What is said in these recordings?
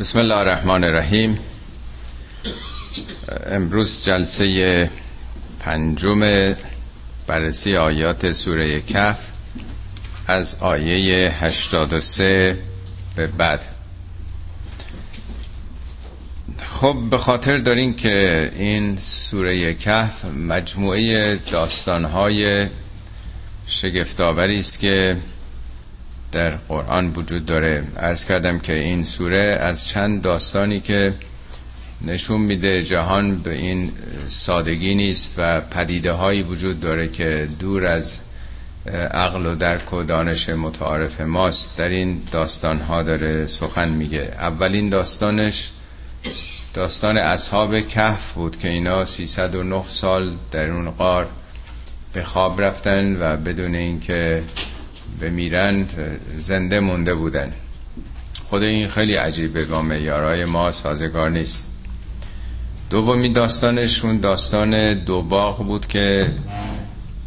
بسم الله الرحمن الرحیم امروز جلسه پنجم بررسی آیات سوره کف از آیه 83 به بعد. خب به خاطر دارین که این سوره کف مجموعه داستانهای شگفتآوری است که در قرآن وجود داره. ارز کردم که این سوره از چند داستانی که نشون میده جهان به این سادگی نیست و پدیده هایی وجود داره که دور از عقل و درک و دانش متعارف ماست. در این داستان ها داره سخن میگه. اولین داستانش داستان اصحاب کهف بود که اینا 309 سال در اون غار به خواب رفتن و بدون اینکه بمیرند زنده مونده بودن. خود این خیلی عجیبه با میارای ما سازگار نیست. دومی داستانشون داستان دو باغ بود که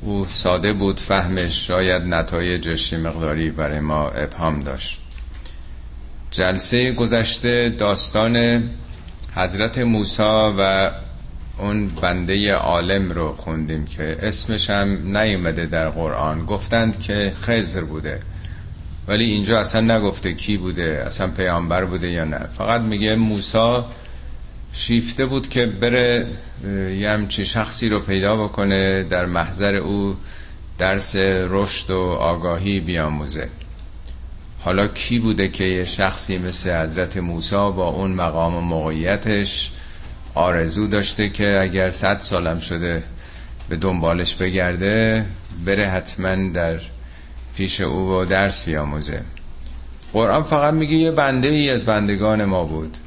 او ساده بود فهمش شاید نتایجش مقداری برای ما ابهام داشت. جلسه گذشته داستان حضرت موسی و اون بنده عالم رو خوندیم که اسمش هم نیومده در قرآن. گفتند که خزر بوده. ولی اینجا اصلا نگفته کی بوده اصلا پیامبر بوده یا نه. فقط میگه موسا شیفته بود که بره یه همچی شخصی رو پیدا بکنه در محضر او درس رشد و آگاهی بیاموزه. حالا کی بوده که یه شخصی مثل حضرت موسا با اون مقام و موقعیتش آرزو داشته که اگر صد سالم شده به دنبالش بگرده بره حتما در پیش او و درس بیاموزه. قرآن فقط میگه یه بنده ای از بندگان ما بود.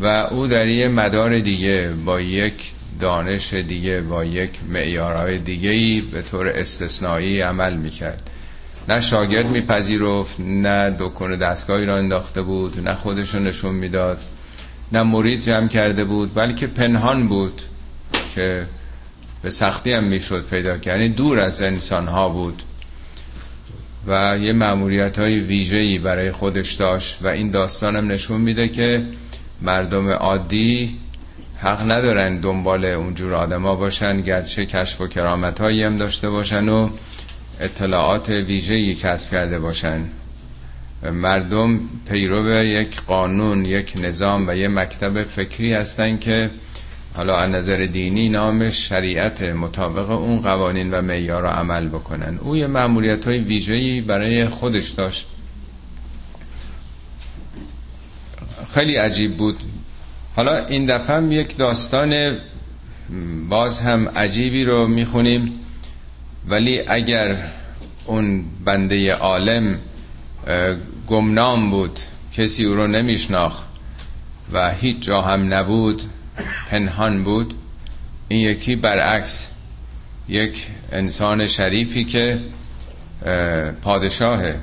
و او در یه مدار دیگه با یک دانش دیگه با یک معیارهای دیگه ای به طور استثنایی عمل می‌کرد. نه شاگرد میپذیرفت نه دکون دستگاهی را انداخته بود نه خودشو نشون می‌داد. نه مرید جمع کرده بود بلکه پنهان بود که به سختی هم می‌شد پیدا کرد. یعنی دور از انسان ها بود و یه معمولیت های ویژه‌ای برای خودش داشت و این داستانم نشون میده که مردم عادی حق ندارن دنبال اونجور آدما باشن گرچه کشف و کرامت هم داشته باشن و اطلاعات ویژه‌ای کسب کرده باشن. مردم پیرو یک قانون یک نظام و یک مکتب فکری هستن که حالا از نظر دینی نامش شریعت مطابق اون قوانین و معیار رو عمل بکنن. او یه معمولیت های ویژه‌ای برای خودش داشت. خیلی عجیب بود. حالا این دفعه هم یک داستان باز هم عجیبی رو می‌خونیم. ولی اگر اون بنده عالم گمنام بود. کسی او رو نمیشناخ و هیچ جا هم نبود. پنهان بود. این یکی برعکس یک انسان شریفی که پادشاهه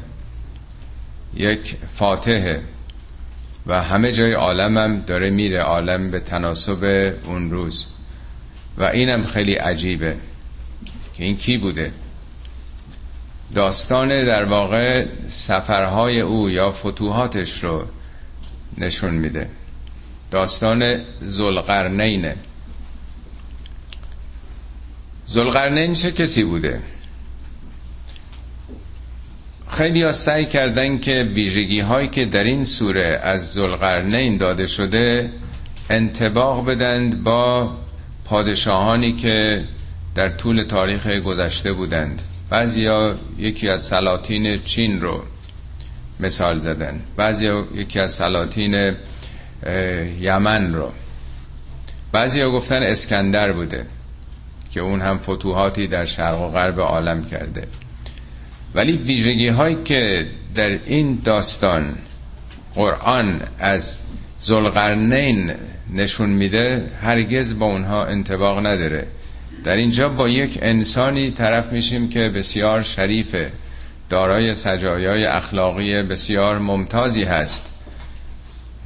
یک فاتحه و همه جای عالم هم داره میره عالم به تناسب اون روز. و اینم خیلی عجیبه که این کی بوده؟ داستان در واقع سفرهای او یا فتوحاتش رو نشون میده. داستان زلقرنینه زلقرنین چه کسی بوده؟ خیلی ها سعی کردن که ویژگی هایی که در این سوره از زلقرنین داده شده انتباق بدند با پادشاهانی که در طول تاریخ گذشته بودند. بعضیا یکی از سلاطین چین رو مثال زدن. بعضیا یکی از سلاطین یمن رو. بعضیا گفتن اسکندر بوده که اون هم فتوحاتی در شرق و غرب عالم کرده. ولی ویژگی هایی که در این داستان قرآن از زلقرنین نشون میده هرگز با اونها انتباق نداره. در اینجا با یک انسانی طرف میشیم که بسیار شریفه دارای سجایای اخلاقی بسیار ممتازی هست.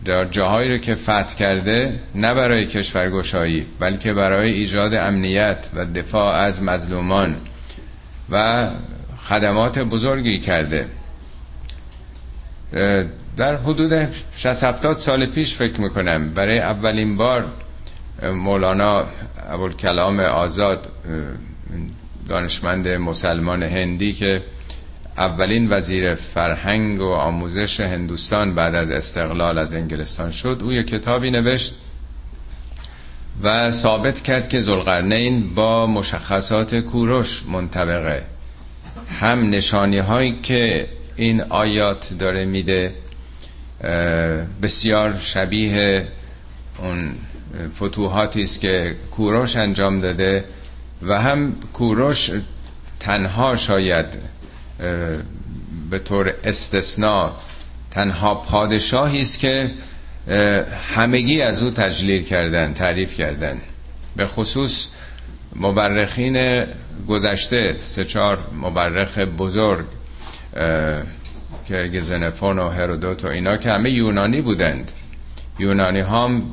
در جاهایی رو که فتح کرده نه برای کشورگشایی بلکه برای ایجاد امنیت و دفاع از مظلومان و خدمات بزرگی کرده. در حدود 60 70 سال پیش فکر می‌کنم برای اولین بار مولانا ابوالکلام آزاد دانشمند مسلمان هندی که اولین وزیر فرهنگ و آموزش هندوستان بعد از استقلال از انگلستان شد او یک کتابی نوشت و ثابت کرد که زلقرنین با مشخصات کوروش منطبقه هم نشانی هایی که این آیات داره میده بسیار شبیه اون فتوحاتی است که کوروش انجام داده و هم کوروش تنها شاید به طور استثناء تنها پادشاهی است که همگی از او تجلیل کردن تعریف کردن. به خصوص مبرخین گذشته سه چهار مبرخ بزرگ که گزنفون و هرودوت و اینا که همه یونانی بودند. یونانی هم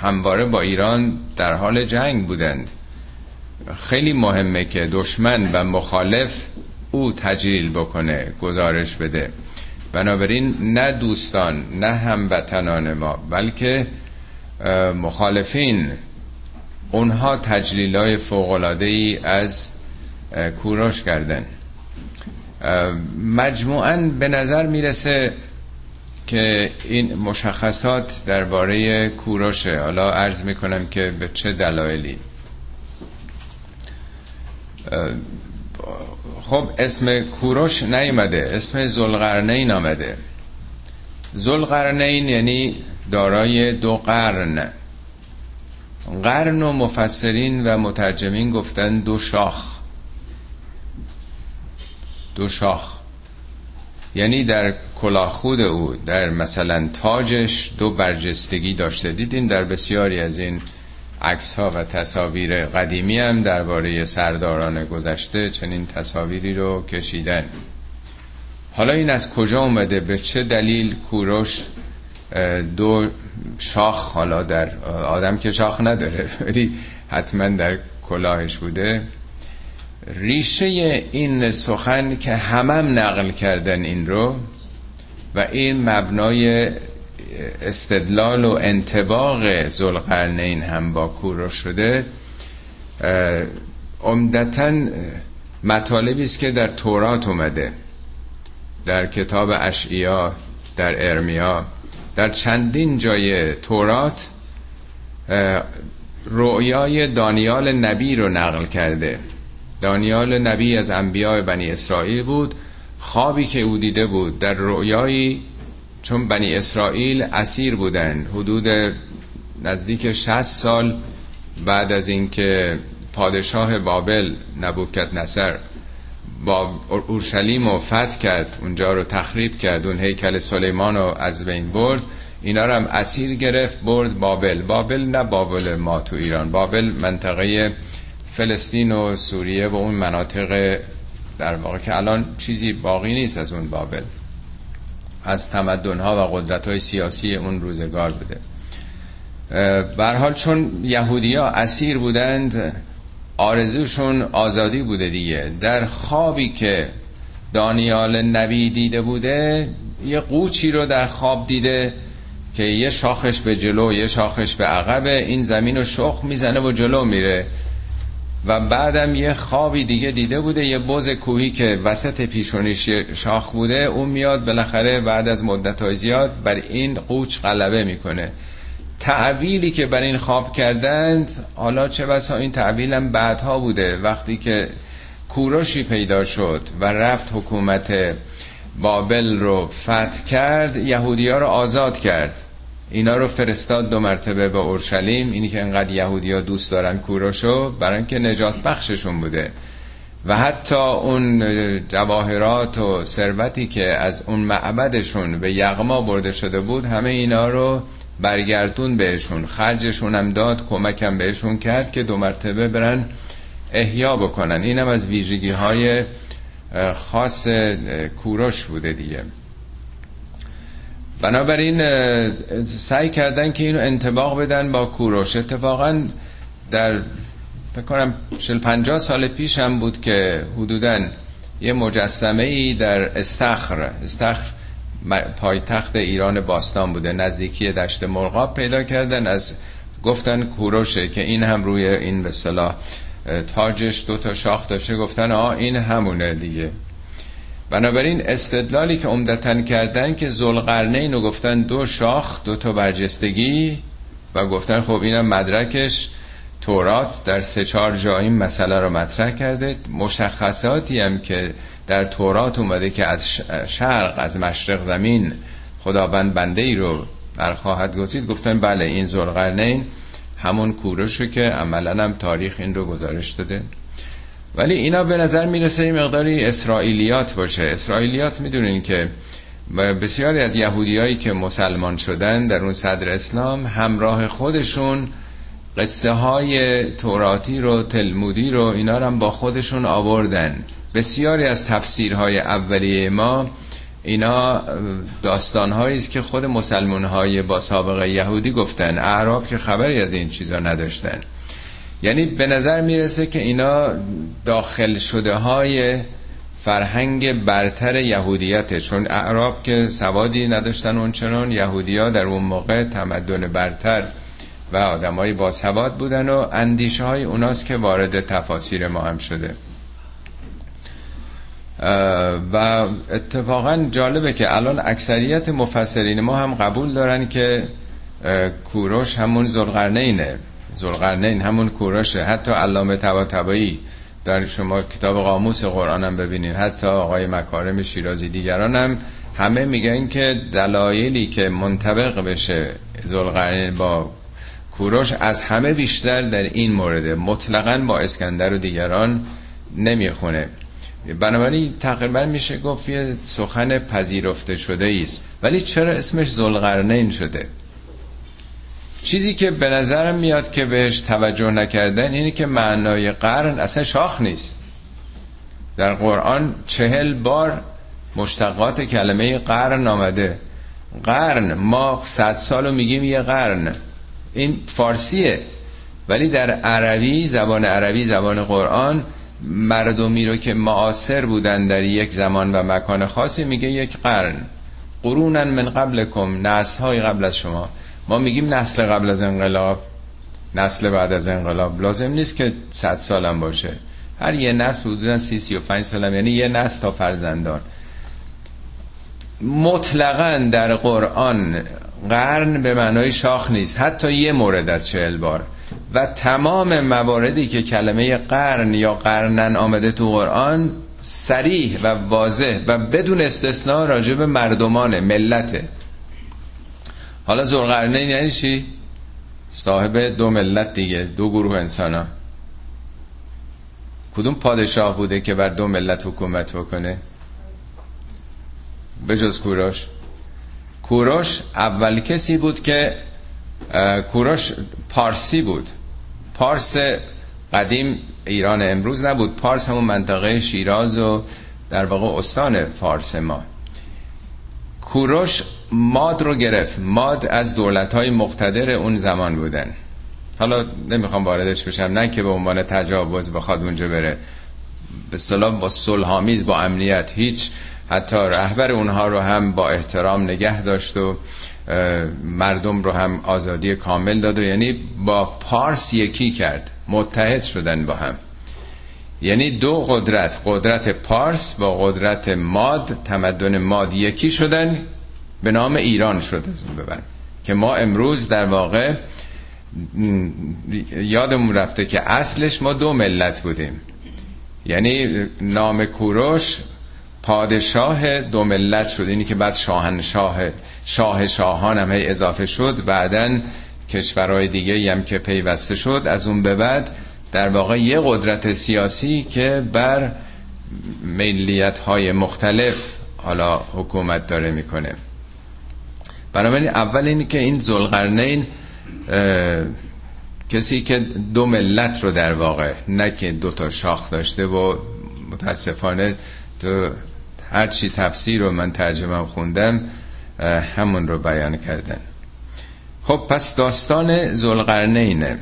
همواره با ایران در حال جنگ بودند. خیلی مهمه که دشمن و مخالف او تجلیل بکنه گزارش بده. بنابراین نه دوستان نه هموطنان ما بلکه مخالفین اونها تجلیل های ای از کوروش کردن. مجموعا به نظر می‌رسه که این مشخصات درباره کوروشه. حالا عرض می‌کنم که به چه دلایلی. خب اسم کوروش نیومده اسم زلغرنین آمده. زلغرنین یعنی دارای دو قرن. قرن و مفسرین و مترجمین گفتن دو شاخ. دو شاخ. یعنی در کلاخود او در مثلا تاجش دو برجستگی داشته. دیدین در بسیاری از این عکس ها و تصاویر قدیمی هم درباره سرداران گذشته چنین تصاویری رو کشیدن. حالا این از کجا اومده؟ به چه دلیل کوروش دو شاخ حالا در آدم که شاخ نداره ولی حتما در کلاهش بوده. ریشه این سخن که همم نقل کردن این رو و این مبنای استدلال و انتباق زلقرنین هم با کوروش شده عمدتا مطالبی است که در تورات اومده در کتاب اشعیا در ارمیا در چندین جای تورات رؤیای دانیال نبی رو نقل کرده. دانیال نبی از انبیاء بنی اسرائیل بود خوابی که او دیده بود در رؤیایی چون بنی اسرائیل اسیر بودن. حدود نزدیک 60 سال بعد از اینکه پادشاه بابل نبوکت نصر با اورشلیم رو فتح کرد اونجا رو تخریب کرد اون هیکل سلیمان رو از بین برد اینا رو هم اسیر گرفت برد بابل. بابل نه بابل ما تو ایران. بابل منطقه فلسطین و سوریه و اون مناطق در واقع که الان چیزی باقی نیست از اون بابل. از تمدنها و قدرت های سیاسی اون روزگار بوده. حال چون یهودیا اسیر بودند آرزوشون آزادی بوده دیگه. در خوابی که دانیال نبی دیده بوده یه قوچی رو در خواب دیده که یه شاخش به جلو یه شاخش به عقب این زمین رو شخ می‌زنه و جلو میره. و بعدم یه خوابی دیگه دیده بوده یه بز کوهی که وسط پیشونیش شاخ بوده اون میاد بالاخره بعد از مدت های زیاد بر این قوچ غلبه می‌کنه. تعبیلی که بر این خواب کردند حالا چه بسا این تعبیل هم بعدها بوده. وقتی که کوروشی پیدا شد و رفت حکومت بابل رو فتح کرد یهودی ها رو آزاد کرد. اینا رو فرستاد دو مرتبه به اورشلیم. اینی که انقدر یهودیا دوست دارن کوروشو برای اینکه نجات بخششون بوده. و حتی اون جواهرات و ثروتی که از اون معبدشون به یغما برده شده بود همه اینا رو برگردون بهشون. خرجشون هم داد کمکم بهشون کرد که دو مرتبه برن احیا بکنن. اینم از ویژگی های خاص کوروش بوده دیگه. بنابراین سعی کردن که اینو انتباق بدن با کوروش. اتفاقا در کنم چل پنجاه سال پیش هم بود که حدودا یه مجسمه ای در استخر استخر پایتخت ایران باستان بوده. نزدیکی دشت مرغاب پیدا کردن. از گفتن کوروشه که این هم روی این به صلاح تاجش دو تا شاخ داشته گفتن آه این همونه دیگه. بنابراین استدلالی که عمدتا کردن که زلقرنین رو گفتن دو شاخ دو تا برجستگی و گفتن خب اینم مدرکش. تورات در سه چهار جایی مسئله رو مطرح کرده. مشخصاتی هم که در تورات اومده که از شرق از مشرق زمین خداوند بنده ای رو برخواهد گزید. گفتن بله این زلقرنین همون کوروشو که عملا هم تاریخ این رو گزارش داده. ولی اینا به نظر می‌رسه این مقداری اسرائیلیات باشه. اسرائیلیات می‌دونین که بسیاری از یهودیایی که مسلمان شدن در اون صدر اسلام همراه خودشون قصه های توراتی رو تلمودی رو اینا رو هم با خودشون آوردن. بسیاری از تفسیرهای اولیه ما اینا داستان است که خود مسلمان های با سابقه یهودی گفتن. اعراب که خبری از این چیزا نداشتن. یعنی به نظر می‌رسه که اینا داخل شده های فرهنگ برتر یهودیته. چون اعراب که سوادی نداشتن اونچنان یهودیا در اون موقع تمدن برتر و آدمایی با سواد بودن و اندیشه های اوناست که وارد تفاسیر ما هم شده. و اتفاقا جالبه که الان اکثریت مفسرین ما هم قبول دارن که کوروش همون زلغرنینه زلغرنین همون کوروشه. حتی علامه طباطبایی در شما کتاب قاموس قرآن هم ببینید. حتی آقای مکارم شیرازی دیگران هم همه میگن که دلایلی که منطبق بشه زلغرنین با کوروش از همه بیشتر در این مورده. مطلقا با اسکندر و دیگران نمی‌خونه. بنابراین تقریبا میشه گفت یه سخن پذیرفته شده است ولی چرا اسمش زلغرنین شده؟ چیزی که به نظرم میاد که بهش توجه نکردن اینه که معنای قرن اصلا شاخ نیست. در قرآن چهل بار مشتقات کلمه قرن آمده. قرن ما صد سالو میگیم یه قرن. این فارسیه. ولی در عربی زبان عربی زبان قرآن مردمی رو که معاصر بودن در یک زمان و مکان خاصی میگه یک قرن. قرونن من قبلکم نسل های قبل از شما. ما میگیم نسل قبل از انقلاب نسل بعد از انقلاب. لازم نیست که صد سالم باشه. هر یه نسل حدودا سی سی و پنج سالم یعنی یه نسل تا فرزندان. مطلقا در قرآن قرن به معنای شاخ نیست. حتی یه مورد از چهل بار. و تمام مواردی که کلمه قرن یا قرنن آمده تو قرآن سریح و واضح و بدون استثناء راجب مردمان ملته. حالا زرقرنه یعنی چی؟ صاحب دو ملت دیگه دو گروه انسان ها. کدوم پادشاه بوده که بر دو ملت حکومت بکنه؟ بجز کوروش. کوروش اول کسی بود که کوروش پارسی بود. پارس قدیم ایران امروز نبود. پارس همون منطقه شیراز و در واقع استان فارس ما. کوروش ماد رو گرفت. ماد از دولت های مقتدر اون زمان بودن. حالا نمی‌خوام واردش بشم نه که به عنوان تجاوز بخواد اونجا بره. به سلام با صلحآمیز با امنیت هیچ حتی رهبر اونها رو هم با احترام نگه داشت و مردم رو هم آزادی کامل داد و یعنی با پارس یکی کرد. متحد شدن با هم. یعنی دو قدرت قدرت پارس با قدرت ماد تمدن ماد یکی شدن به نام ایران شد از اون ببن که ما امروز در واقع یادمون رفته که اصلش ما دو ملت بودیم. یعنی نام کوروش پادشاه دو ملت شد. اینی که بعد شاهنشاه شاه شاهان هم هی اضافه شد. بعدا کشورهای دیگه هم که پیوسته شد. از اون به بعد در واقع یه قدرت سیاسی که بر ملیت های مختلف حالا حکومت داره می‌کنه. بنابراین اول اینی که این زلقرنین کسی که دو ملت رو در واقع نه که دو تا شاخ داشته و متاسفانه تو هرچی تفسیر رو من ترجمه خوندم همون رو بیان کردن. خب پس داستان زلقرنینه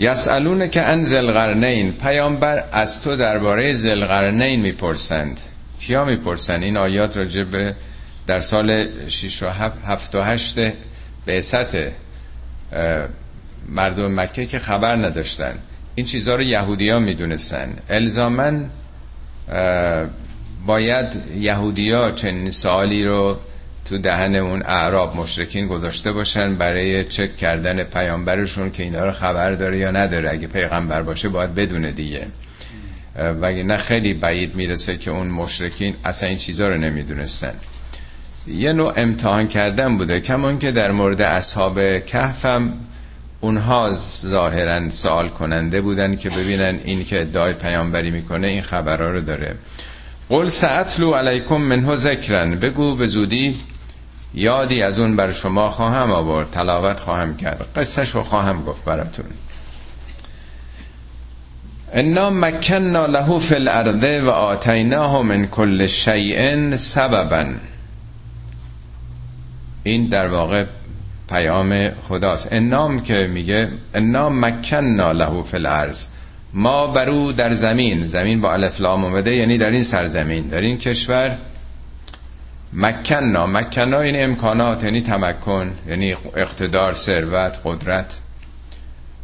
یسالونه که ان زلقرنین پیامبر از تو درباره زلقرنین می‌پرسند. کیا می‌پرسند؟ این آیات راجع به در سال 6 و 7 و 8 بعثت مردم مکه که خبر نداشتن. این چیزها رو یهودی ها می‌دونستن الزامن باید یهودیا چنین سوالی رو تو دهن اون اعراب مشرکین گذاشته باشن برای چک کردن پیامبرشون که اینا رو خبر داره یا نداره. اگه پیغمبر باشه باید بدونه دیگه. وگه نه خیلی بعید می‌رسه که اون مشرکین اصلا این چیزها رو نمی‌دونستن. یه نوع امتحان کردن بوده. کمان که در مورد اصحاب کهفم اونها ظاهرا سوال کننده بودن که ببینن این که ادعای پیامبری می‌کنه این خبرها رو داره. قل سأتلو علیکم منه ذکرن بگو به زودی یادی از اون بر شما خواهم آورد. تلاوت خواهم کرد. قصهش رو خواهم گفت براتون. انا مکننا له فی الارض و آتیناه من کل شیء سببا. این در واقع پیام خداست. انام که میگه انا مکننا له فی الارض. ما برو در زمین. زمین با الف لام اومده یعنی در این سرزمین. در این کشور مکننا مکننا این امکانات یعنی تمکن یعنی اقتدار ثروت قدرت.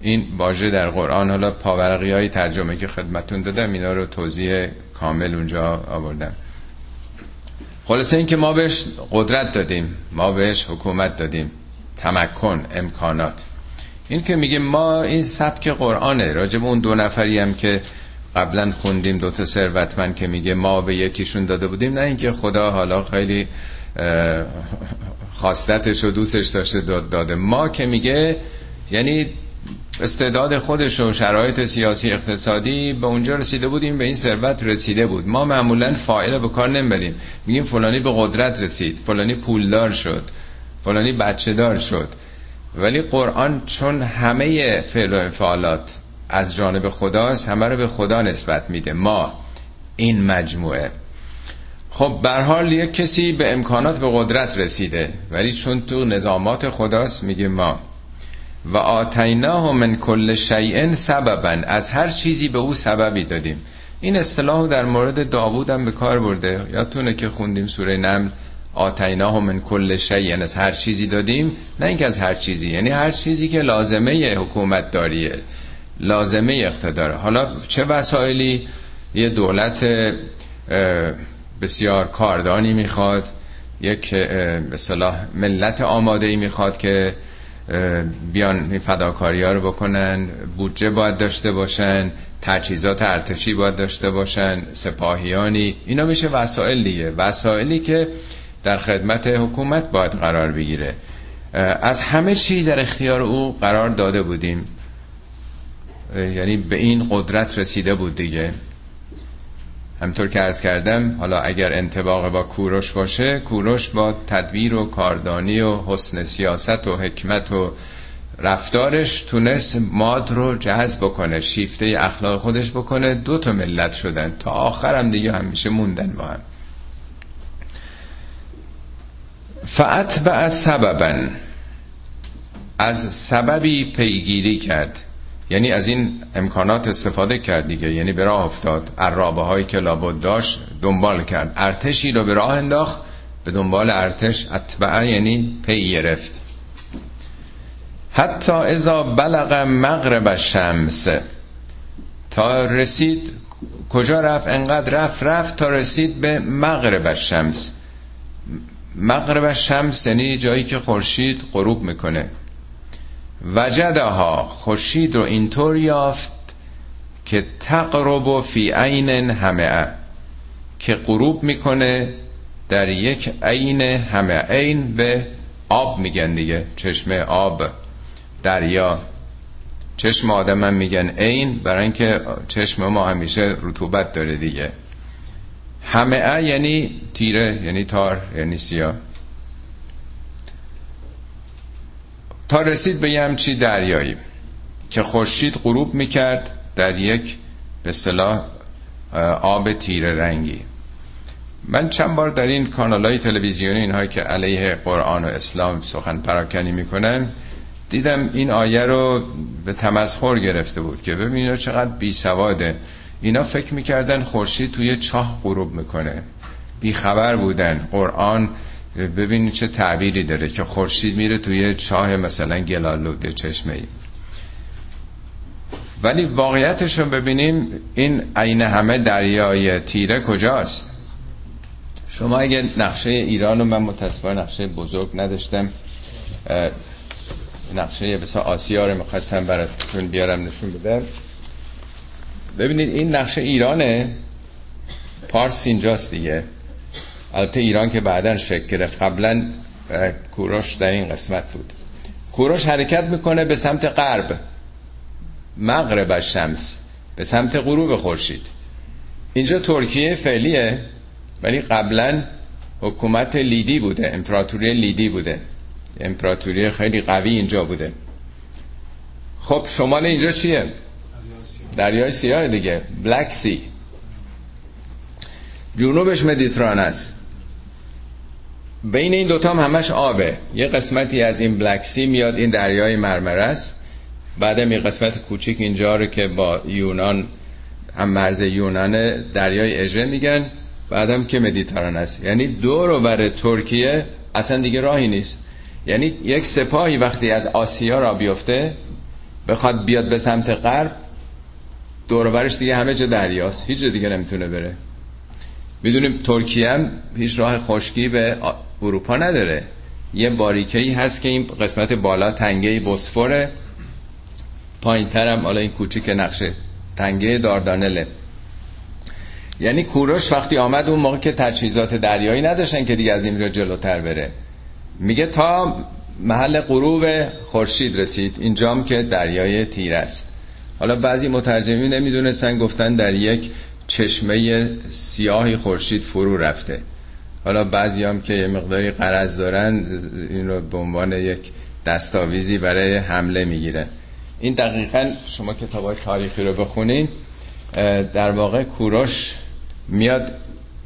این واژه در قرآن حالا پاورقی های ترجمه که خدمتون دادم اینا رو توضیح کامل اونجا آوردم. خلاصه این که ما بهش قدرت دادیم ما بهش حکومت دادیم. تمکن امکانات. این که میگه ما این سبک قرآنه. راجب اون دو نفری هم که قبلا خوندیم دوتا ثروتمند که میگه ما به یکیشون داده بودیم نه اینکه خدا حالا خیلی خواستتش و دوستش داشته داده. ما که میگه یعنی استعداد خودش و شرایط سیاسی اقتصادی به اونجا رسیده بودیم به این ثروت رسیده بود. ما معمولا فائل به کار نمی‌بریم. میگیم فلانی به قدرت رسید فلانی پولدار شد فلانی بچه دار شد. ولی قرآن چون همه فعل و فعالات از جانب خداست همه رو به خدا نسبت میده. ما این مجموعه. خب بر حال یک کسی به امکانات به قدرت رسیده ولی چون تو نظامات خداست میگه ما. و آتیناه من کل شیء سببا از هر چیزی به او سببی دادیم. این اصطلاح در مورد داوود هم به کار برده. یادتونه که خوندیم سوره نمل آتیناه من کل شیء از هر چیزی دادیم نه اینکه از هر چیزی. یعنی هر چیزی که لازمه حکومت داریه. لازمه اقتدار. حالا چه وسایلی؟ یه دولت بسیار کاردانی می‌خواد. یک به صلاح ملت آماده ای می‌خواد که بیان فداکاری ها رو بکنن. بودجه باید داشته باشن. تجهیزات ارتشی باید داشته باشن. سپاهیانی. اینا میشه وسایل دیگه. وسایلی که در خدمت حکومت باید قرار بگیره. از همه چی در اختیار او قرار داده بودیم. یعنی به این قدرت رسیده بود دیگه. همطور که ارز کردم حالا اگر انتباق با کوروش باشه کوروش با تدبیر و کاردانی و حسن سیاست و حکمت و رفتارش تونست ماد رو جذب بکنه شیفته اخلاق خودش بکنه دو تا ملت شدن. تا آخرم دیگه همیشه موندن با هم. فعت سببا. از سببی پیگیری کرد. یعنی از این امکانات استفاده کرد دیگه. یعنی به راه افتاد. عرابه هایی که لابد داشت دنبال کرد. ارتشی رو به راه انداخت. به دنبال ارتش اتبعه یعنی پی گرفت. حتی ازا بلغ مغرب الشمس. تا رسید کجا رفت؟ انقدر رفت رفت تا رسید به مغرب الشمس. مغرب شمس یعنی جایی که خورشید غروب می‌کنه. وجدها خورشید رو اینطور یافت که تقرب فی عین همه که غروب می‌کنه در یک عین همه عین به آب میگن دیگه چشم آب دریا. چشم آدم هم میگن عین برای اینکه چشم ما همیشه رطوبت داره دیگه. همه یعنی تیره یعنی تار یعنی سیاه. تا رسید به یه همچی دریایی که خورشید غروب می‌کرد در یک به صلاح آب تیره رنگی. من چند بار در این کانال های تلویزیونی اینهایی که علیه قرآن و اسلام سخن پراکنی می‌کنن دیدم این آیه رو به تمسخر گرفته بود که ببینید چقدر بی سواده اینا فکر می‌کردن خورشید توی چاه غروب می‌کنه. بی خبر بودن. قرآن ببینید چه تعبیری داره که خورشید میره توی چاه مثلا گلالود چشمه ای. ولی واقعیتش رو ببینیم این عین همه دریای تیره کجاست؟ شما اگه نقشه ایران رو من متاسفانه نقشه بزرگ نداشتم نقشه بسا آسیا رو می‌خواستم براتون بیارم نشون بدم. ببینید این نقشه ایرانه پارس اینجاست دیگه. البته ایران که بعدا شکل گرفت. قبلا کوروش در این قسمت بود. کوروش حرکت می‌کنه به سمت غرب. مغرب شمس. به سمت غروب خورشید. اینجا ترکیه فعلیه ولی قبلا حکومت لیدی بوده امپراتوری لیدی بوده. امپراتوری خیلی قوی اینجا بوده. خب شمال اینجا چیه؟ دریای سیاه. دیگه. بلک سی جنوبش مدیتران است. بین این دوتا هم همش آبه. یه قسمتی از این بلک سی میاد این دریای مرمره است. بعدم یه قسمت کوچیک اینجا رو که با یونان هم مرز یونان دریای اژه میگن بعدم که مدیتران است. یعنی دور و بر ترکیه اصلا دیگه راهی نیست. یعنی یک سپاهی وقتی از آسیا را بیفته بخواد بیاد به سمت غرب دورورش دیگه همه جا دریاست. هیچ جا دیگه نمی‌تونه بره. می‌دونیم ترکیه هم هیچ راه خشکی به اروپا نداره. یه باریکهی هست که این قسمت بالا تنگه بسفوره پایین ترم حالا این کوچیک نقشه. تنگه داردانله. یعنی کوروش وقتی آمد اون موقع که تجهیزات دریایی نداشتن که دیگه از این رو جلوتر بره. میگه تا محل غروب خورشید رسید. اینجام که دریای تیر است. حالا بعضی مترجمین نمی‌دونستن گفتن در یک چشمه سیاهی خورشید فرو رفته. حالا بعضی هم که یه مقداری قرض دارن این رو به عنوان یک دستاویزی برای حمله می‌گیره این دقیقا شما کتاب های تاریخی رو بخونین. در واقع کوروش میاد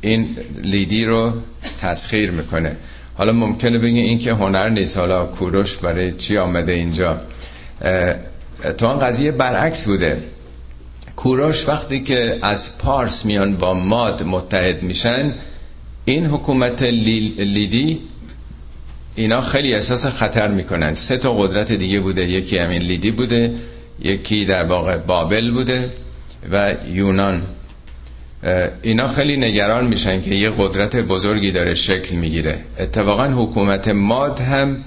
این لیدی رو تسخیر می‌کنه. حالا ممکنه بگین این که هنر نیست. حالا کوروش برای چی آمده اینجا؟ تا قضیه برعکس بوده. کوروش وقتی که از پارس میان با ماد متحد میشن این حکومت لیدی اینا خیلی احساس خطر می‌کنن. سه تا قدرت دیگه بوده. یکی همین لیدی بوده یکی در واقع بابل بوده و یونان. اینا خیلی نگران میشن که یه قدرت بزرگی داره شکل می‌گیره. اتفاقا حکومت ماد هم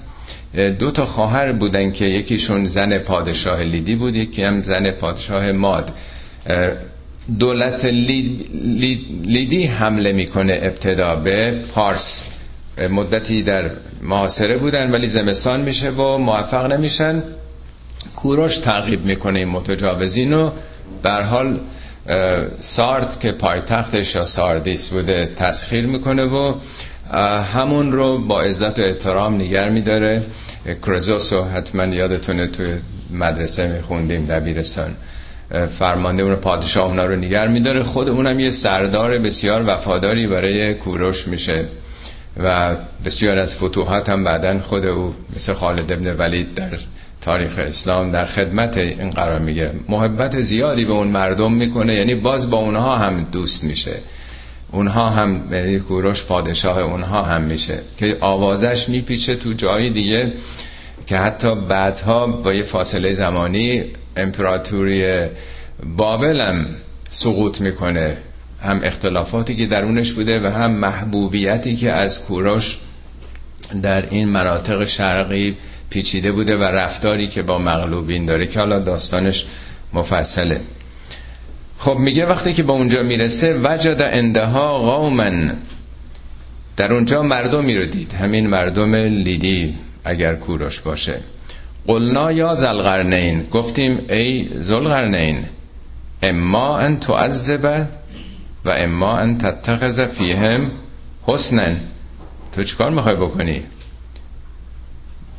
دو تا خواهر بودن که یکیشون زن پادشاه لیدی بود یکی هم زن پادشاه ماد. دولت لیدی حمله می‌کنه ابتدا به پارس. مدتی در محاصره بودن ولی زمستان میشه و موفق نمیشن. کوروش تعقیب می‌کنه این متجاوزین و در حال سارد که پایتختش یا ساردیس بوده تسخیر می‌کنه و همون رو با عزت و احترام نگر میداره. کرزوس رو حتما یادتونه توی مدرسه میخوندیم دبیرستان. فرمانده اون پادشاه اونا رو نگر میداره. خود اونم یه سردار بسیار وفاداری برای کوروش میشه و بسیار از فتوحات هم بعدا خود او مثل خالد ابن ولید در تاریخ اسلام در خدمت این قرار می‌گیره. محبت زیادی به اون مردم می‌کنه یعنی باز با اونها هم دوست میشه. اونها هم یعنی کوروش پادشاه اونها هم میشه که آوازش میپیچه تو جایی دیگه که حتی بعدها با یه فاصله زمانی امپراتوری بابل هم سقوط می‌کنه. هم اختلافاتی که درونش بوده و هم محبوبیتی که از کوروش در این مناطق شرقی پیچیده بوده و رفتاری که با مغلوبین داره که حالا داستانش مفصله. خب میگه وقتی که به اونجا می‌رسه وجد اندها قومن در اونجا مردمی رو دید. همین مردم لیدی اگر کوروش باشه. قلنا یا زلغرنین گفتیم ای زلغرنین اما ان تعذبه و اما ان تتخذ فیهم حسنن. تو چیکار می‌خوای بکنی؟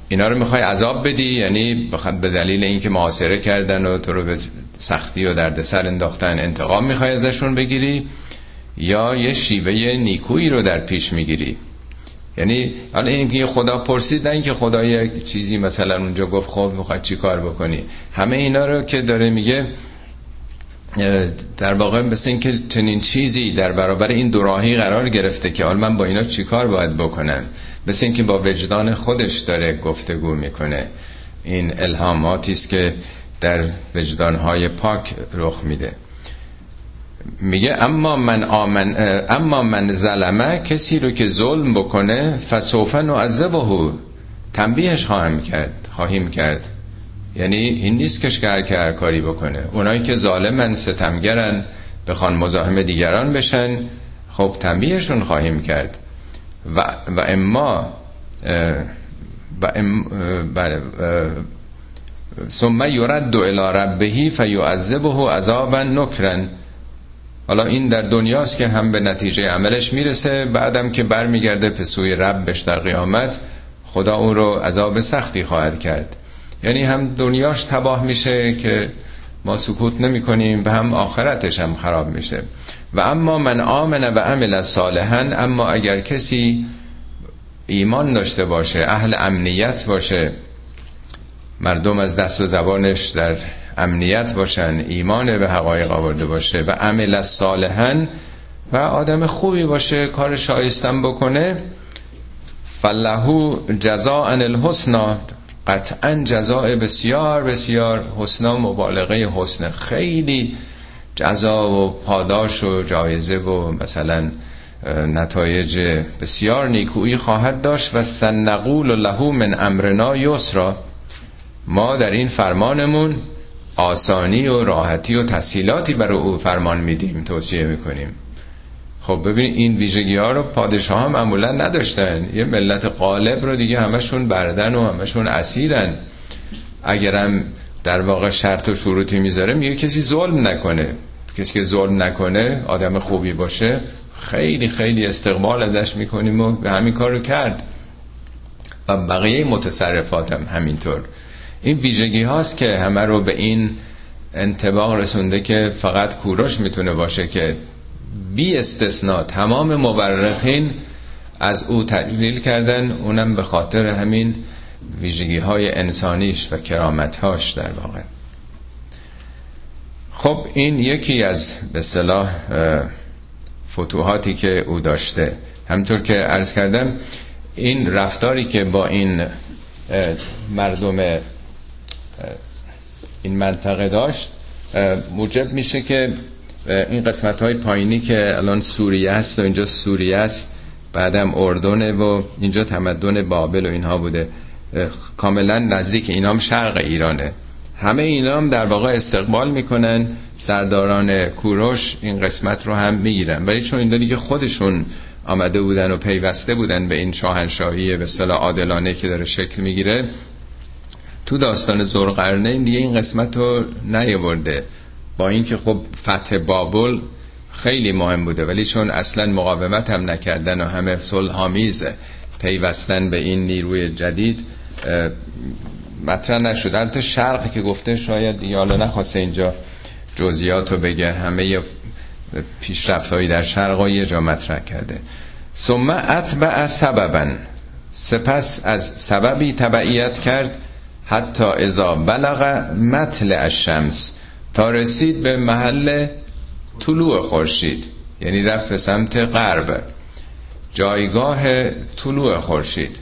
اینا رو می‌خوای عذاب بدی؟ یعنی به دلیل اینکه معاصره کردن و تو رو به سختی و دردسر انداختن انتقام می‌خوای ازشون بگیری؟ یا یه شیوه نیکویی رو در پیش می‌گیری؟ یعنی حالا این که خدا پرسید نه اینکه خدا یک چیزی مثلا اونجا گفت خب می‌خواد چی کار بکنی؟ همه اینا رو که داره میگه در واقع مثل اینکه چنین چیزی در برابر این دوراهی قرار گرفته که حالا من با اینا چیکار باید بکنم؟ مثل اینکه با وجدان خودش داره گفتگو می‌کنه. این الهاماتی است که در وجدانهای پاک رخ میده. میگه اما من آمن اما من ظلمه کسی رو که ظلم بکنه فسوف نعذبه. تنبیهش خواهم کرد خواهیم کرد. یعنی این نیست که هر کاری بکنه. اونایی که ظالمن ستمگرن بخوان مزاحم دیگران بشن خب تنبیهشون خواهیم کرد. و, و اما و ام بله ثم یرد الى ربه فیعذبه عذابا نکرن. حالا این در دنیاست که هم به نتیجه عملش می‌رسه بعدم که برمیگرده به سوی ربش در قیامت خدا اون رو عذاب سختی خواهد کرد. یعنی هم دنیاش تباه میشه که ما سکوت نمی کنیم و هم آخرتش هم خراب میشه. و اما من آمن و عمل صالحا اما اگر کسی ایمان داشته باشه اهل امنیت باشه مردم از دست و زبانش در امنیت باشن ایمان به حقایق آورده باشه و عمل صالحا و آدم خوبی باشه کار شایستم بکنه فلهو جزاء الحسنا. قطعا جزاء بسیار بسیار حسنا مبالغه حسن. خیلی جزا و پاداش و جایزه و مثلا نتایج بسیار نیکویی خواهد داشت. و سنقول له من امرنا یسرا. ما در این فرمانمون آسانی و راحتی و تسهیلاتی برای او فرمان میدیم توصیه می‌کنیم. خب ببین این ویژگی ها رو پادشاه ها معمولا نداشتن. یه ملت قالب رو دیگه همشون بردن و همشون اسیرن. اگرم در واقع شرط و شروطی می‌ذاره میگه کسی ظلم نکنه. کسی که ظلم نکنه آدم خوبی باشه خیلی خیلی استقبال ازش می‌کنیم و به همین کار رو کرد. و بقیه متصرفاتم همینطور. این ویژگی هاست که همه رو به این انتباق رسونده که فقط کوروش می‌تونه باشه که بی استثناء تمام مورخین از او تجلیل کردن اونم به خاطر همین ویژگی های انسانیش و کرامتهاش در واقع. خب این یکی از به صلاح فتوحاتی که او داشته. همطور که عرض کردم این رفتاری که با این مردم این منطقه داشت موجب میشه که این قسمت های پایینی که الان سوریه است و اینجا سوریه است بعدم اردنه و اینجا تمدن بابل و اینها بوده. کاملا نزدیک اینام شرق ایرانه. همه اینام در واقع استقبال می‌کنن سرداران کوروش این قسمت رو هم می‌گیرن. ولی چون این دیگه خودشون آمده بودن و پیوسته بودن به این شاهنشاهی به صلاح عادلانه که داره شکل می‌گیره تو داستان زرقرنه این دیگه این قسمت رو نیاورده. با اینکه خب فتح بابل خیلی مهم بوده ولی چون اصلا مقاومت هم نکردن و همه صلحآمیز پیوستن به این نیروی جدید مطرح نشد البته شرق که گفته شاید دیگه حالا نخواسته اینجا جزئیات رو بگه همه پیشرفت هایی در شرق یه جا مطرح کرده. ثم اتبع سببا سپس از سببی تبعیت کرد حتی اذا بلغ مطلع الشمس تا رسید به محل طلوع خورشید یعنی رفت به سمت غرب جایگاه طلوع خورشید.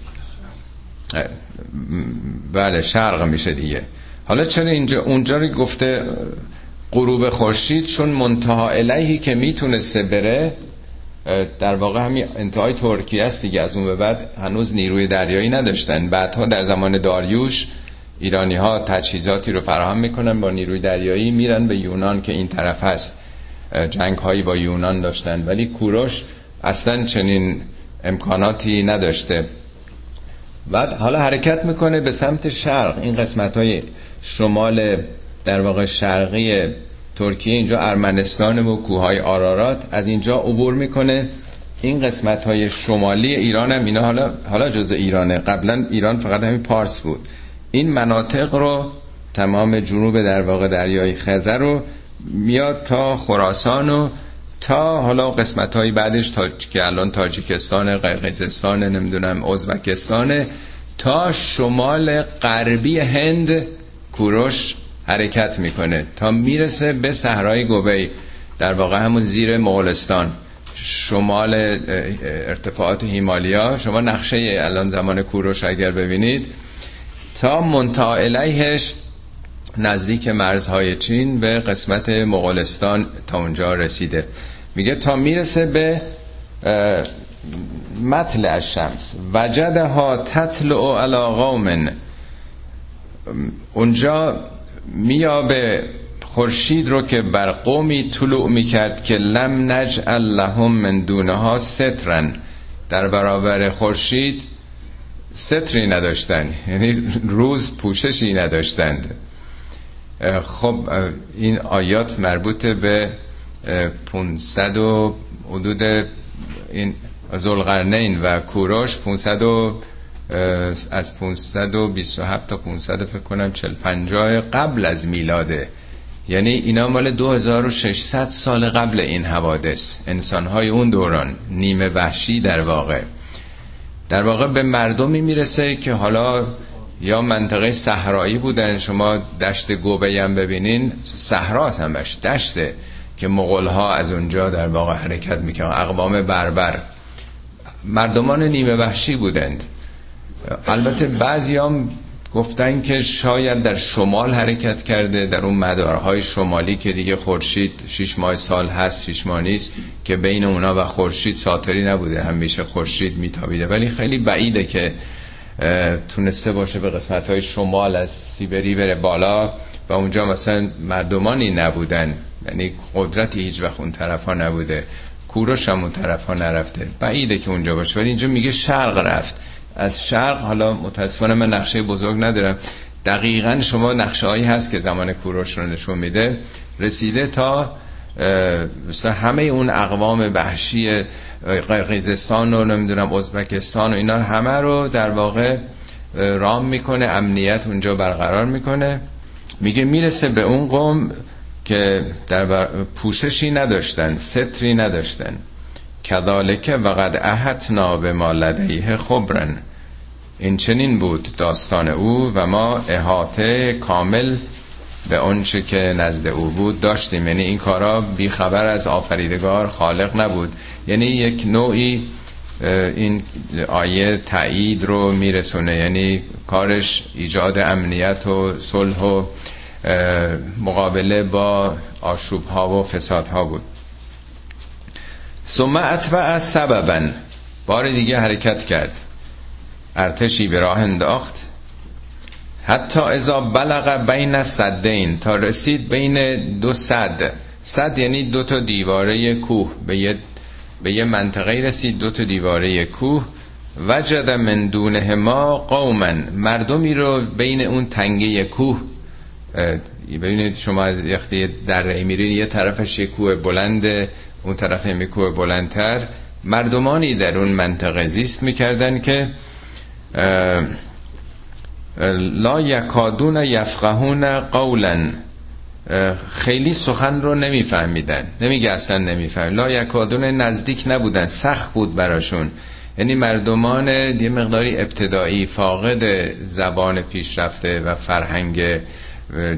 بله شرق میشه دیگه. حالا چرا اینجا اونجا رو گفته غروب خورشید؟ چون منتها الیهی که می‌تونسته بره در واقع همین انتهای ترکیه است دیگه. از اون به بعد هنوز نیروی دریایی نداشتن. بعدها در زمان داریوش ایرانی ها تجهیزاتی رو فراهم می‌کنن با نیروی دریایی میرن به یونان که این طرف هست. جنگ هایی با یونان داشتن. ولی کوروش اصلا چنین امکاناتی نداشته. بعد حالا حرکت می‌کنه به سمت شرق. این قسمت های شمال در واقع شرقی ترکیه اینجا ارمنستان و کوههای آرارات از اینجا عبور می‌کنه. این قسمت های شمالی ایران هم اینا حالا حالا جزء ایرانه. قبلا ایران فقط همین پارس بود. این مناطق رو تمام جنوب در واقع دریای خزر رو میاد تا خراسان و تا حالا قسمت های بعدش تا که الان تاجیکستان قرقیزستان نمی‌دونم ازبکستان تا شمال غربی هند کوروش حرکت می‌کنه تا می‌رسه به صحرای گوبی در واقع همون زیر مغولستان. شمال ارتفاعات هیمالیا. شما نقشه الان زمان کوروش اگر ببینید تا منتها الیهش نزدیک مرزهای چین به قسمت مغولستان تا اونجا رسیده. میگه تا می‌رسه به مطلع الشمس وجدها تطلع علی قوم اونجا میابه خورشید رو که بر قومی طلوع می‌کرد که لم نجعل لهم من دونها سترن. در برابر خورشید ستری نداشتن. یعنی روز پوششی نداشتند. خب این آیات مربوط به 500 و حدود این زلغرنین و کوروش 500 و از 527 تا 500 فکر کنم 40 50 قبل از میلاده. یعنی اینا مال 2600 سال قبل این حوادث. انسانهای اون دوران نیمه وحشی در واقع. در واقع به مردمی می‌رسه که حالا یا منطقه صحرایی بودن شما دشت گوبه هم ببینین صحراست همش دشته که مغول ها از اونجا در واقع حرکت می‌کنن اقوام بربر. مردمان نیمه وحشی بودند. البته بعضی هم گفتن که شاید در شمال حرکت کرده در اون مدارهای شمالی که دیگه خورشید شیش ماه سال هست شیش ماه نیست که بین اونا و خورشید ساتری نبوده همیشه خورشید میتابیده. ولی خیلی بعیده که تونسته باشه به قسمت های شمال از سیبری بره بالا و اونجا مثلا مردمانی نبودن. یعنی قدرتی هیچ وقت اون طرف ها نبوده. کوروش هم اون طرف ها نرفته. بعیده که اونجا باشه. ولی اینجا میگه شرق رفت. از شرق حالا متاسفانه من نقشه بزرگ ندارم. دقیقا شما نقشه هایی هست که زمان کوروش رو نشون میده. رسیده تا همه اون اقوام وحشی قرقیزستان و نمی‌دونم ازبکستان و اینا همه رو در واقع رام می‌کنه امنیت اونجا برقرار می‌کنه. میگه می‌رسه به اون قوم که در پوششی نداشتن ستری نداشتن. کذالک وقد احتنا به ما لدیه خبرن. این چنین بود داستان او و ما احاطه کامل به اونچه که نزد او بود داشتیم. یعنی این کارا بیخبر از آفریدگار خالق نبود. یعنی یک نوعی این آیه تایید رو میرسونه. یعنی کارش ایجاد امنیت و صلح و مقابله با آشوب ها و فساد ها بود. ثم اتبع سببا. بار دیگه حرکت کرد. ارتشی به راه انداخت. حتی ازا بلغ بین صدین تا رسید بین دو صد. صد یعنی دو تا دیواره کوه. به یه, به یه منطقه رسید دو تا دیواره کوه. وجد من دونه ما قوما. مردمی رو بین اون تنگه کوه ببینید شما وقتی در میرین یه طرفش یه کوه بلنده. اون طرف کوه بلندتر. مردمانی در اون منطقه زیست می‌کردن که لا یکادون یفقهون قولا خیلی سخن رو نمیفهمیدن. نمیگه اصلا نمیفهم لا یکادون نزدیک نبودن. سخت بود براشون. یعنی مردمان یه مقداری ابتدایی فاقد زبان پیشرفته و فرهنگ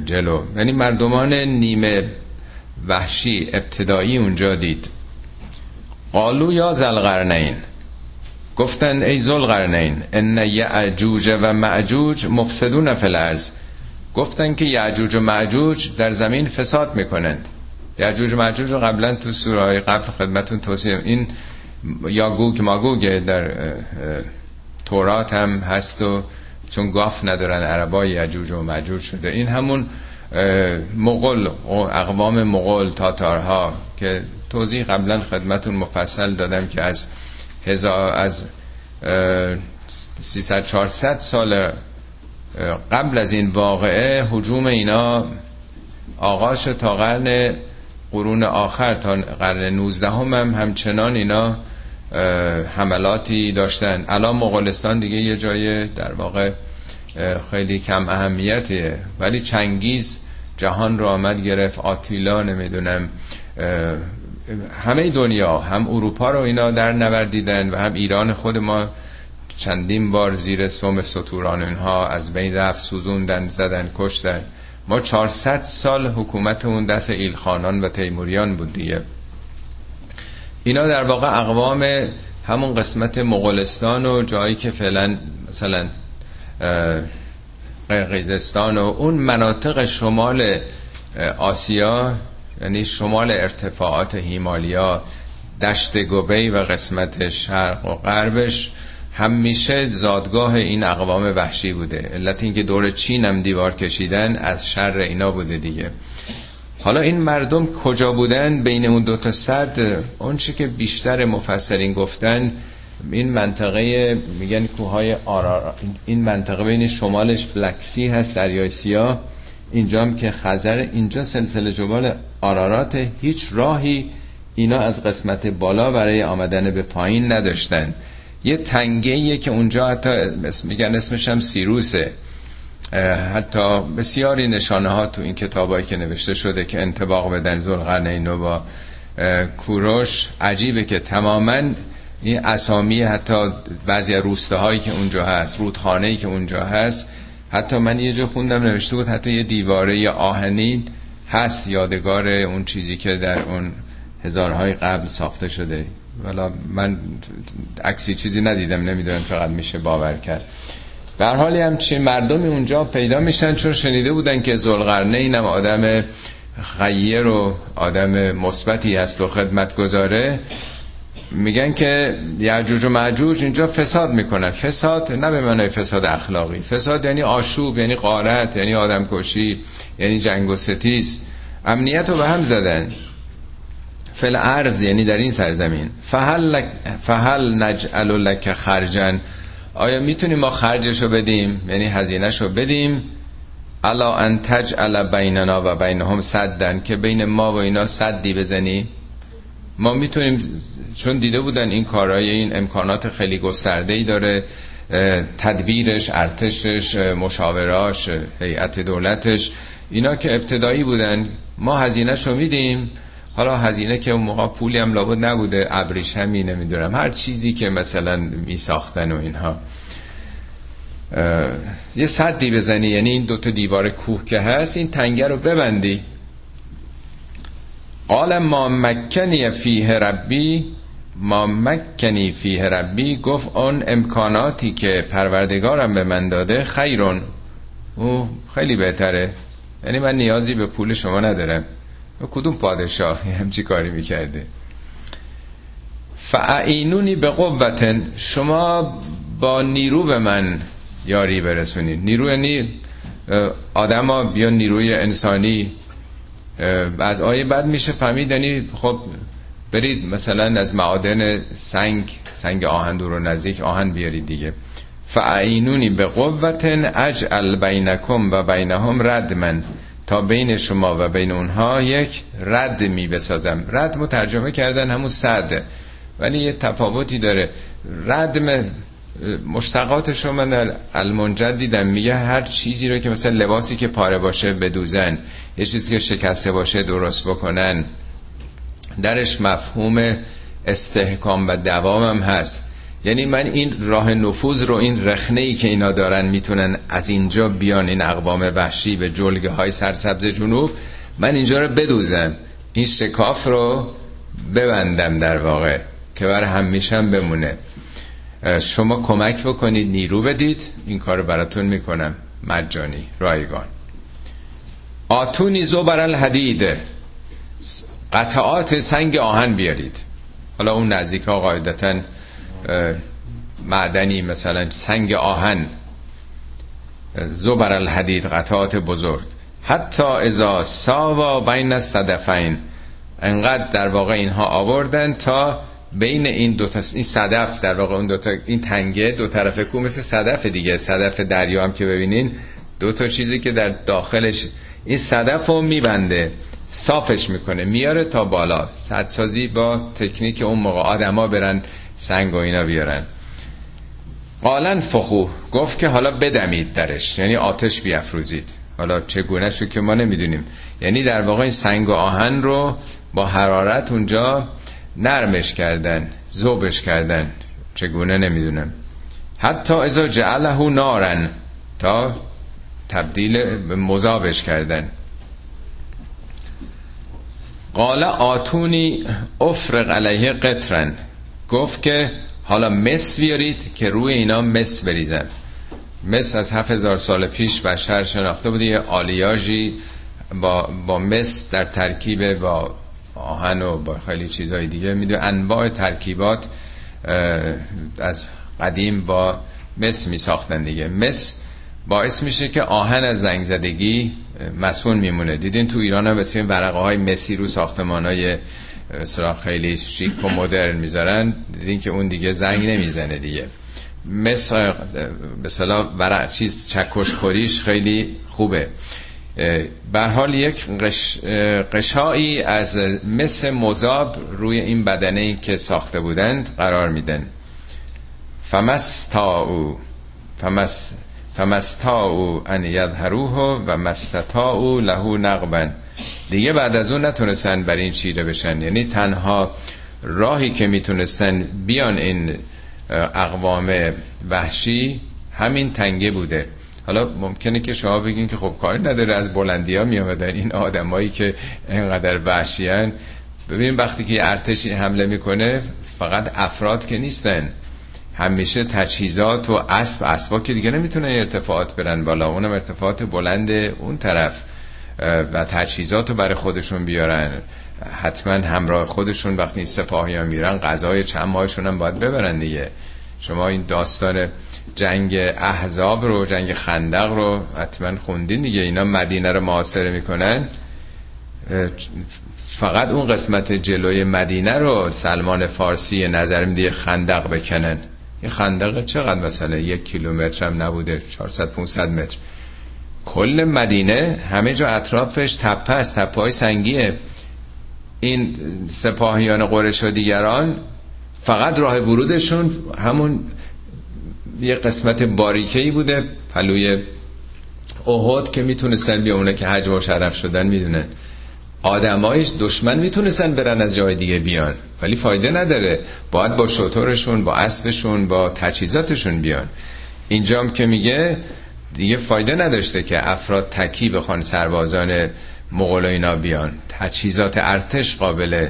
جلو. یعنی مردمان نیمه وحشی ابتدایی اونجا دید. قالو یا زلقرنین گفتن ای زلقرنین ان یعجوج و معجوج مفسدون الارض. گفتن که یعجوج و معجوج در زمین فساد می‌کنند. یعجوج و معجوج رو قبلا تو سوره های قبل خدمتون توصیه این یا گوگ ماگوگ در تورات هم هست و چون گاف ندارن عربای یعجوج و معجوج شده. این همون مغول اقوام مغول تاتارها که توضیح قبلا خدمتون مفصل دادم که از هزار از 300 400 سال قبل از این واقعه حجوم اینا آغاز تا قرن قرون آخر تا قرن 19 هم, هم همچنان اینا حملاتی داشتن. الان مغولستان دیگه یه جای در واقع خیلی کم اهمیتیه ولی چنگیز جهان رو آمد گرفت آتیلا نمی‌دونم همه دنیا هم اروپا رو اینا در نوردیدن و هم ایران خود ما چندین بار زیر سوم سطوران اینها از بین رفت سوزوندن زدن کشتن. ما 400 سال حکومتمون دست ایلخانان و تیموریان بود دیگه. اینا در واقع اقوام همون قسمت مغولستان و جایی که فعلا مثلا قرقیزستان و اون مناطق شمال آسیا یعنی شمال ارتفاعات هیمالیا دشت گوبی و قسمت شرق و غربش همیشه زادگاه این اقوام وحشی بوده. علت اینکه دور چین هم دیوار کشیدن از شر اینا بوده دیگه. حالا این مردم کجا بودن؟ بین اون دوتا صد اون چی که بیشتر مفسرین گفتن این منطقه میگن کوههای آرارا این منطقه بین شمالش بلکسی هست دریای سیاه. اینجا هم که خزر اینجا سلسله جبال آرارات. هیچ راهی اینا از قسمت بالا برای آمدن به پایین نداشتن. یه تنگه که اونجا حتی میگن اسمش هم سیروسه. حتی بسیاری نشانه ها تو این کتابایی که نوشته شده که انتباق بدن اینو با کوروش عجیبه که تماما این اسامی حتی بعضی روسته هایی که اونجا هست رودخانه که اونجا هست حتی من یه جا خوندم نوشته بود حتی یه دیواره آهنین هست یادگار اون چیزی که در اون هزارهای قبل ساخته شده. ولی من عکسی چیزی ندیدم نمی‌دونم چقدر میشه باور کرد. به حالی هم چه مردمی اونجا پیدا میشن چون شنیده بودن که زلغرنه اینم آدم خیر و آدم مثبتی هست و خدمت گذاره میگن که یعجوج و معجوج اینجا فساد می‌کنن. فساد نه به معنای فساد اخلاقی. فساد یعنی آشوب یعنی قارت یعنی آدم کشی یعنی جنگ و ستیز. امنیت رو به هم زدن. فل ارز یعنی در این سرزمین. فهل, فهل نجعل لک خرجن. آیا می‌تونیم ما خرجشو بدیم؟ یعنی هزینهشو بدیم. الا ان تجعل بیننا و بینهم صدن که بین ما و اینا صدی بزنی. ما می‌تونیم چون دیده بودن این کارهای این امکانات خیلی گسترده ای داره تدبیرش ارتشش مشاوراش هیئت دولتش اینا که ابتدایی بودن ما هزینهشو میدیم. حالا هزینه که اون موقع پولی هم لابد نبوده ابریشمی نمی‌دونم. هر چیزی که مثلا می ساختن و اینها. یه صدی بزنی یعنی این دوتا دیوار کوه که هست این تنگه رو ببندی. قال ما مکنی فیه ربی ما مکنی فیه ربی گفت اون امکاناتی که پروردگارم به من داده خیرون. او خیلی بهتره. یعنی من نیازی به پول شما ندارم. کدوم پادشاه؟ همچی کاری می‌کرده. فعینونی به قوتن شما با نیرو به من یاری برسونید نیرو یعنی آدم ها بیا نیروی انسانی. از آیه بعد میشه فهمید یعنی خب برید مثلا از معادن سنگ سنگ آهن دور و نزدیک آهن بیارید دیگه. فعینونی به قوتن اجعل بینکم و بینهم ردمن تا بین شما و بین اونها یک رد می بسازم. رد مترجمه کردن همون صد ولی یه تفاوتی داره. ردم مشتقاتش رو من المنجد دیدم. میگه هر چیزی رو که مثلا لباسی که پاره باشه بدوزن. یه چیزی که شکسته باشه درست بکنن. درش مفهوم استحکام و دوام هم هست. یعنی من این راه نفوذ رو این رخنه ای که اینا دارن می‌تونن از اینجا بیان این اقوام وحشی به جلگه های سرسبز جنوب من اینجا رو بدوزم. این شکاف رو ببندم در واقع که بر همیشم بمونه. شما کمک بکنید نیرو بدید. این کار براتون می‌کنم. مجانی رایگان. آتونی زبر الحدید. قطعات سنگ آهن بیارید. حالا اون نزدیک ها قاعدتا معدنی مثلا سنگ آهن. زبر الحدید قطعات بزرگ. حتی ازا ساوا بین صدفین انقدر در واقع اینها آوردن تا بین این دو تا این صدف در واقع اون دو تا این تنگه دو طرف کو مثل صدف دیگه. صدف دریا هم که ببینین دو تا چیزی که در داخلش این صدف رو میبنده صافش می‌کنه میاره تا بالا. سدسازی با تکنیک اون موقع آدما برن سنگ و اینا بیارن. قالن فخو گفت که حالا بدمید درش یعنی آتش بیافروزید. حالا چگونه شو که ما نمی‌دونیم. یعنی در واقع این سنگ و آهن رو با حرارت اونجا نرمش کردن زوبش کردن. چگونه نمی‌دونم. حتی ازا جعله نارن تا تبدیل مذابش کردن. قال آتونی افرق علیه قطرن. گفت که حالا مس بیارید که روی اینا مس بریزم مس از هفت هزار سال پیش بشر شناخته بوده یه آلیاژی با, با مس در ترکیب با آهن و با خیلی چیزهای دیگه می‌دونه انواع ترکیبات از قدیم با مس می ساختن دیگه. مس باعث میشه که آهن از زنگ زدگی مسئول میمونه. دیدین تو ایران هم بسیار ورقه های مسی رو ساختمان های خیلی شیک و مدرن می‌ذارن. دیدین که اون دیگه زنگ نمی‌زنه دیگه. مثل به ورق چیز چکش خوریش خیلی خوبه. بر حال یک قش، قشایی از مس مذاب روی این بدنه که ساخته بودند قرار میدن. فمستاو فمس فمستاو ان یظهروه و مستطاعو له نقبن. دیگه بعد از اون نتونستن بر این چیره بشن. یعنی تنها راهی که می‌تونستن بیان این اقوام وحشی همین تنگه بوده. حالا ممکنه که شما بگین که خب کاری نداره از بلندی ها می این آدمایی که اینقدر وحشی ببینیم وقتی که ارتشی حمله می‌کنه فقط افراد که نیستن. همیشه تجهیزات و اسب اسبا که دیگه نمی‌تونن ارتفاعات برن بالا. اونم ارتفاعات بلند اون طرف و تجهیزات رو برای خودشون بیارن. حتما همراه خودشون وقتی سپاهیان میرن غذای ماهشون هم باید ببرن دیگه. شما این داستان جنگ احزاب رو جنگ خندق رو حتما خوندین دیگه. اینا مدینه رو معاصره می‌کنن. فقط اون قسمت جلوی مدینه رو سلمان فارسی نظر میده خندق بکنن. این خندق چقدر مثلا یک کیلومتر هم نبوده؟ 400 500 متر. کل مدینه همه جا اطرافش تپه است تپه های سنگیه. این سپاهیان قرش و دیگران فقط راه ورودشون همون یه قسمت باریکهی بوده پلوی احد که می‌تونستن بیامونه که حجم و شرف شدن می‌دونن. آدمایش دشمن می‌تونستن برن از جای دیگه بیان ولی فایده نداره. باید با شطورشون با اسبشون با تجهیزاتشون بیان. اینجام که میگه دیگه فایده نداشته که افراد تکی بخوان سربازان مغول اینا بیان. تجهیزات ارتش قابل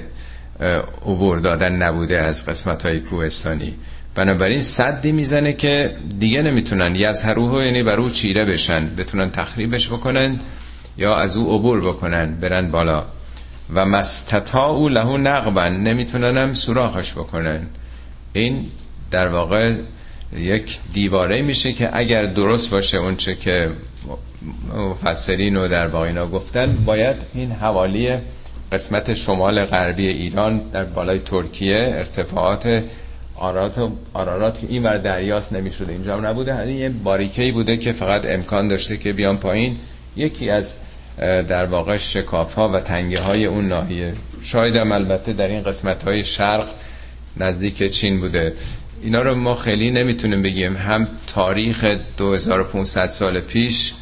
عبور دادن نبوده از قسمت های کوهستانی. بنابراین صدی می‌زنه که دیگه نمی‌تونن. یزهروه یعنی بر چیره بشن بتونن تخریبش بکنن. یا از او عبور بکنن برن بالا. و مستتا او لهو نقبن نمی‌تونن هم سوراخش بکنن. این در واقع یک دیواره میشه که اگر درست باشه اونچه که مفسرین و در اینا گفتن باید این حوالی قسمت شمال غربی ایران در بالای ترکیه ارتفاعات آرارات, آرارات این ور دریاست نمی‌شده. اینجا هم نبوده. همین یه باریکهی بوده که فقط امکان داشته که بیان پایین. یکی از در واقع شکاف ها و تنگه های اون ناحیه. شاید هم البته در این قسمت های شرق نزدیک چین بوده. اینا رو ما خیلی نمی‌تونیم بگیم. هم تاریخ 2500 سال پیش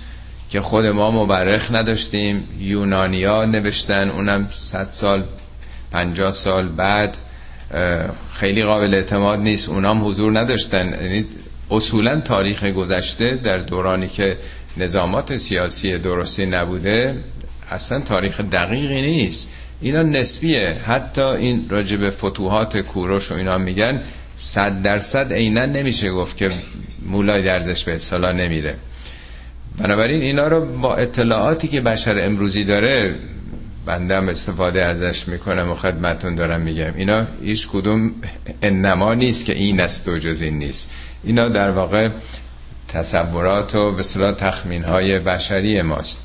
که خود ما مبرخ نداشتیم یونانیا نوشتن اونم 100 سال 50 سال بعد خیلی قابل اعتماد نیست. اونام حضور نداشتن. یعنی اصولا تاریخ گذشته در دورانی که نظامات سیاسی درستی نبوده اصلا تاریخ دقیقی نیست. اینا نسبیه. حتی این راجب فتوحات کوروش و اینا میگن صد درصد عینا نمیشه گفت که مولای درزش به اصطلاح نمیره. بنابراین اینا رو با اطلاعاتی که بشر امروزی داره بندم استفاده ازش می‌کنم و خدمتون دارم میگم. اینا هیچ کدوم انما نیست که این است و جز این نیست. اینا در واقع تصورات و به صلاح تخمین های بشری ماست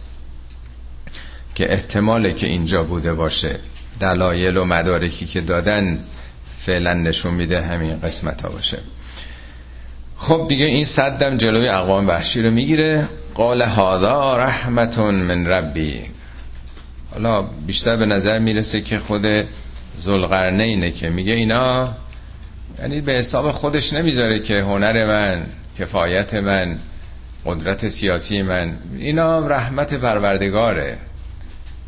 که احتماله که اینجا بوده باشه. دلایل و مدارکی که دادن فعلا نشون میده همین قسمت ها باشه. خب دیگه این صدم جلوی اقوام وحشی رو می‌گیره. قال هادا رحمتون من ربی. حالا بیشتر به نظر می‌رسه که خود اینه که میگه اینا یعنی به حساب خودش نمی‌ذاره که هنر من کفایت من قدرت سیاسی من اینا رحمت پروردگاره.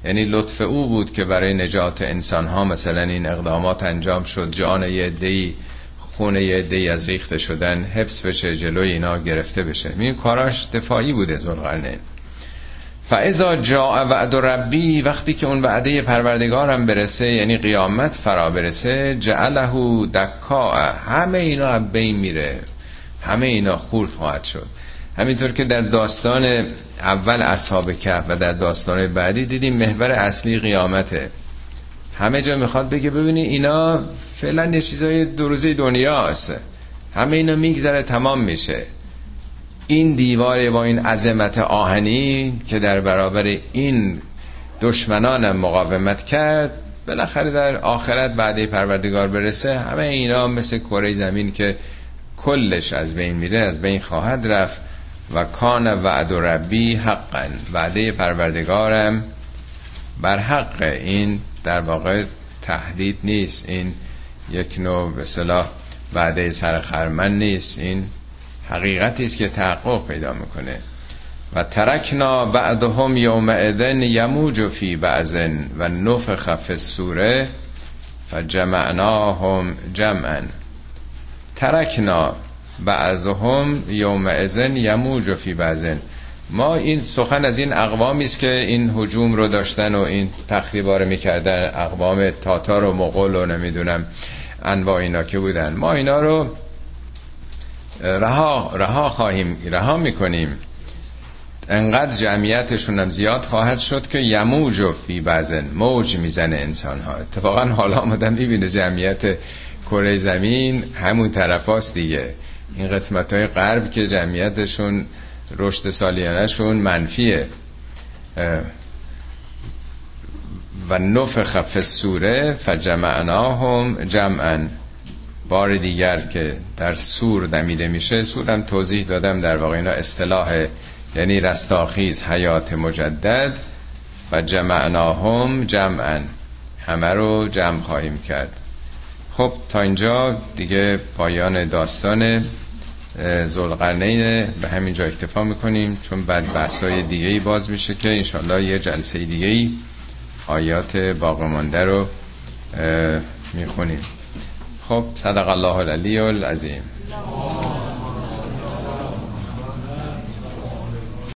یعنی لطف او بود که برای نجات انسان ها مثلا این اقدامات انجام شد جان یه دی خون یه دی از ریخته شدن حفظ بشه جلوی اینا گرفته بشه. این کاراش دفاعی بوده زلغرنه فاذا جاء وعد ربی وقتی که اون وعده پروردگارم برسه یعنی قیامت فرا برسه جعله دکا همه اینا بین میره. همه اینا خورد خواهد شد. همینطور که در داستان اول اصحاب کهف و در داستان بعدی دیدیم محور اصلی قیامته. همه جا می‌خواد بگه ببینی اینا فعلا یه چیزای دو روزه دنیاست. همه اینا میگذره تمام میشه. این دیوار با این عظمت آهنی که در برابر این دشمنانم مقاومت کرد بالاخره در آخرت بعد پروردگار برسه. همه اینا مثل کره زمین که کلش از بین میره از بین خواهد رفت و کان وعد ربی حقا. وعده پروردگارم بر حق. این در واقع تهدید نیست. این یک نوع به صلاح وعده سرخرمن نیست. این حقیقتی است که تحقق پیدا می‌کنه. و ترکنا بعدهم یومئذن یموج فی بعضن و نفخ فی السوره فجمعناهم جمعا. ترکنا بعضهم یومئذن یموج فی بعضن. ما این سخن از این اقوامی است که این حجوم رو داشتن و این تخریبا رو می‌کردن اقوام تاتار و مغول و نمی‌دونم انواع اینا که بودن. ما اینا رو رها, رها خواهیم رها می‌کنیم. انقدر جمعیتشون هم زیاد خواهد شد که یموج و فی بزن موج می‌زنه انسان ها اتفاقا حالا آمدن می‌بینه جمعیت کره زمین همون طرف دیگه. این قسمت های غرب که جمعیتشون رشد سالیانشون منفیه. و نفخ فی السوره فجمعناهم جمعا. بار دیگر که در سور دمیده میشه سورم توضیح دادم در واقع اینا اصطلاح یعنی رستاخیز حیات مجدد و جمعناهم جمعا. همه رو جمع خواهیم کرد. خب تا اینجا دیگه پایان داستان زلقرنین به همین جا اکتفا می‌کنیم چون بعد بحثای دیگه ای باز میشه که انشالله یه جلسه دیگه ای آیات باقی مانده رو می‌خونیم. خب صدق الله العلی العظیم.